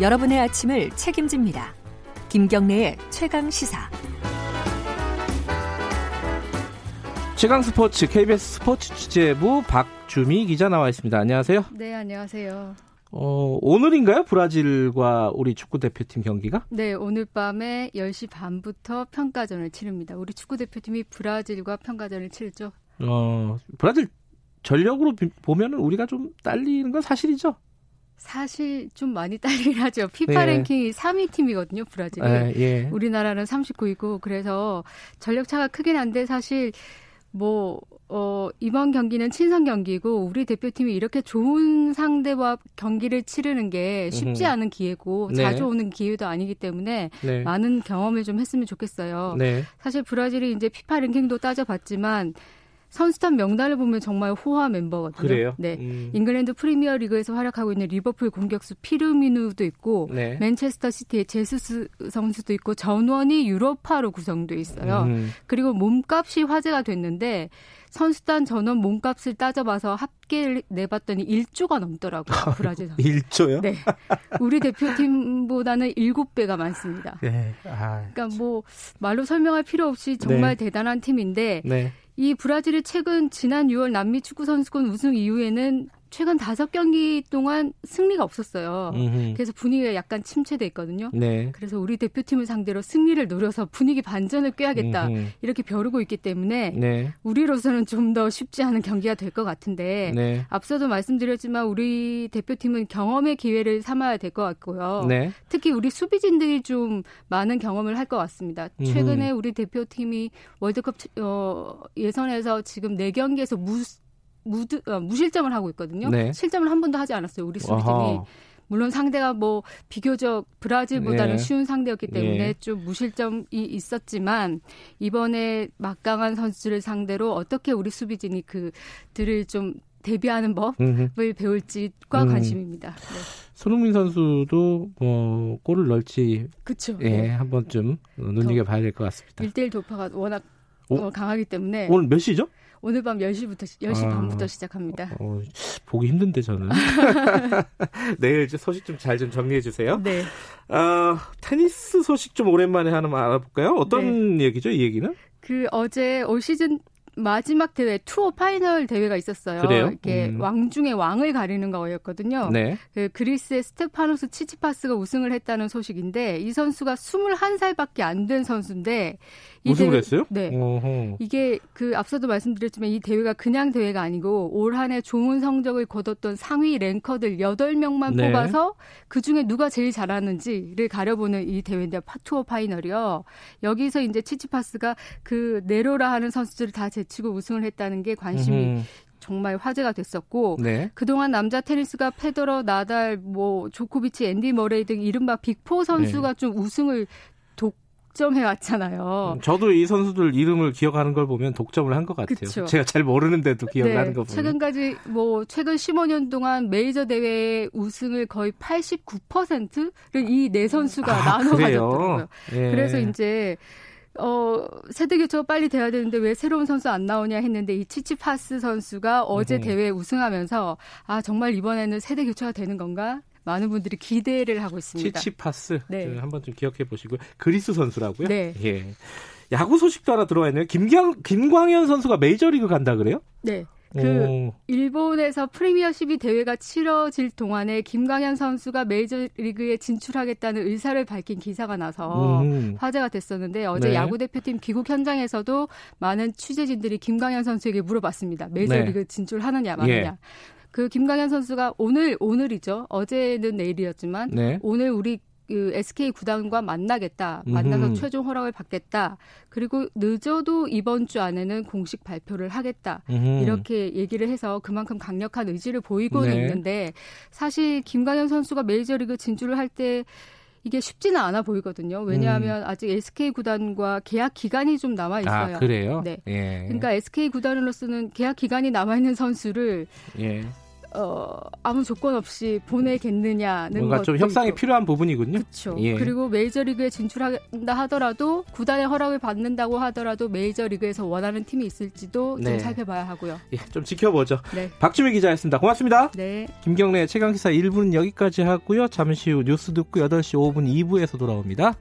여러분의 아침을 책임집니다. 김경래의 최강 시사. 최강 스포츠 KBS 스포츠 취재부 박주미 기자 나와 있습니다. 안녕하세요. 네, 안녕하세요. 어, 오늘인가요? 브라질과 우리 축구 대표팀 경기가? 네, 오늘 밤에 10시 반부터 평가전을 치릅니다. 우리 축구 대표팀이 브라질과 평가전을 치르죠. 어, 브라질 전력으로 보면은 우리가 좀 딸리는 건 사실이죠. 사실 좀 많이 딸리긴 하죠. 피파 예. 랭킹이 3위 팀이거든요, 브라질이. 예, 예. 우리나라는 39위고 그래서 전력 차가 크긴 한데 사실 뭐 어, 이번 경기는 친선 경기고 우리 대표팀이 이렇게 좋은 상대와 경기를 치르는 게 쉽지 않은 기회고 네. 자주 오는 기회도 아니기 때문에 네. 많은 경험을 좀 했으면 좋겠어요. 네. 사실 브라질이 이제 피파 랭킹도 따져봤지만 선수단 명단을 보면 정말 호화 멤버거든요. 그래요? 네. 음. 잉글랜드 프리미어 리그에서 활약하고 있는 리버풀 공격수 피르미누도 있고 네. 맨체스터 시티의 제수스 선수도 있고 전원이 유럽파로 구성돼 있어요. 음. 그리고 몸값이 화제가 됐는데 선수단 전원 몸값을 따져봐서 합계를 내봤더니 1조가 넘더라고요. 브라질 선수. 1조요? 네. 우리 대표팀보다는 7배가 많습니다. 네. 아, 그러니까 뭐 말로 설명할 필요 없이 정말 네. 대단한 팀인데 네. 이 브라질이 최근 지난 6월 남미 축구 선수권 우승 이후에는 최근 다섯 경기 동안 승리가 없었어요. 음흠. 그래서 분위기가 약간 침체돼 있거든요. 네. 그래서 우리 대표팀을 상대로 승리를 노려서 분위기 반전을 꾀하겠다 음흠. 이렇게 벼르고 있기 때문에 네. 우리로서는 좀 더 쉽지 않은 경기가 될 것 같은데 네. 앞서도 말씀드렸지만 우리 대표팀은 경험의 기회를 삼아야 될 것 같고요. 네. 특히 우리 수비진들이 좀 많은 경험을 할 것 같습니다. 최근에 우리 대표팀이 월드컵 어, 예선에서 지금 4경기에서 무 무드, 어, 무실점을 하고 있거든요. 네. 실점을 한 번도 하지 않았어요. 우리 수비진이. 아하. 물론 상대가 뭐 비교적 브라질보다는 네. 쉬운 상대였기 때문에 네. 좀 무실점이 있었지만 이번에 막강한 선수를 상대로 어떻게 우리 수비진이 그들을 좀 대비하는 법을 음흠. 배울지과 음. 관심입니다. 네. 손흥민 선수도 뭐 골을 넣을지 그쵸. 예, 네. 한 번쯤 눈여겨 봐야 될 것 같습니다. 1대1 돌파가 워낙 오? 강하기 때문에 오늘 몇 시죠? 오늘 밤 10시부터 10시 아, 반부터 시작합니다. 어, 보기 힘든데 저는. 내일 소식 좀 잘좀 좀 정리해 주세요. 네. 어, 테니스 소식 좀 오랜만에 하나만 알아볼까요? 어떤 네. 얘기죠, 이 얘기는? 그 어제 올 시즌 마지막 대회 투어 파이널 대회가 있었어요. 그래요? 이렇게 음. 왕 중에 왕을 가리는 거였거든요. 네. 그 그리스의 스테파노스 치치파스가 우승을 했다는 소식인데 이 선수가 21살밖에 안 된 선수인데 우승을 했어요? 네. 어허. 이게 그 앞서도 말씀드렸지만 이 대회가 그냥 대회가 아니고 올 한 해 좋은 성적을 거뒀던 상위 랭커들 8명만 네. 뽑아서 그중에 누가 제일 잘하는지를 가려보는 이 대회인데 파투어 파이널이요. 여기서 이제 치치파스가 그 내로라 하는 선수들을 다 제치고 우승을 했다는 게 관심이 음흠. 정말 화제가 됐었고 네. 그동안 남자 테니스가 페더러, 나달, 뭐 조코비치, 앤디 머레이 등 이른바 Big Four 선수가 네. 좀 우승을 독점해 왔잖아요. 음, 저도 이 선수들 이름을 기억하는 걸 보면 독점을 한 것 같아요. 그쵸. 제가 잘 모르는데도 기억나는 네, 거 보면. 최근까지 뭐 최근 15년 동안 메이저 대회 우승을 거의 89%를 이 네 선수가 아, 나눠 가졌더라고요. 예. 그래서 이제 어, 세대 교체가 빨리 돼야 되는데 왜 새로운 선수 안 나오냐 했는데 이 치치파스 선수가 어제 음. 대회 우승하면서 아, 정말 이번에는 세대 교체가 되는 건가? 많은 분들이 기대를 하고 있습니다. 치치파스 네. 한번 좀 기억해 보시고요. 그리스 선수라고요? 네. 예. 야구 소식도 하나 들어와 있네요. 김경 김광현 선수가 메이저리그 간다 그래요? 네. 그 오. 일본에서 프리미어십이 대회가 치러질 동안에 김광현 선수가 메이저리그에 진출하겠다는 의사를 밝힌 기사가 나서 음. 화제가 됐었는데 어제 네. 야구 대표팀 귀국 현장에서도 많은 취재진들이 김광현 선수에게 물어봤습니다. 메이저리그 네. 진출하느냐 마느냐. 예. 그 김광현 선수가 오늘 오늘이죠. 어제는 내일이었지만 네. 오늘 우리 그 SK 구단과 만나겠다. 만나서 음. 최종 허락을 받겠다. 그리고 늦어도 이번 주 안에는 공식 발표를 하겠다. 음. 이렇게 얘기를 해서 그만큼 강력한 의지를 보이고는 네. 있는데 사실 김광현 선수가 메이저리그 진출을 할 때 이게 쉽지는 않아 보이거든요. 왜냐하면 음. 아직 SK 구단과 계약 기간이 좀 남아 있어요. 아, 그래요? 네. 예. 그러니까 SK 구단으로서는 계약 기간이 남아 있는 선수를 예. 어, 아무 조건 없이 보내겠느냐는 뭔가 좀 협상이 있고. 필요한 부분이군요. 그렇죠. 예. 그리고 메이저리그에 진출한다 하더라도 구단의 허락을 받는다고 하더라도 메이저리그에서 원하는 팀이 있을지도 네. 좀 살펴봐야 하고요. 예, 좀 지켜보죠. 네. 박주미 기자였습니다. 고맙습니다. 네. 김경래 최강 기사 1부는 여기까지 하고요. 잠시 후 뉴스 듣고 8시 5분 2부에서 돌아옵니다.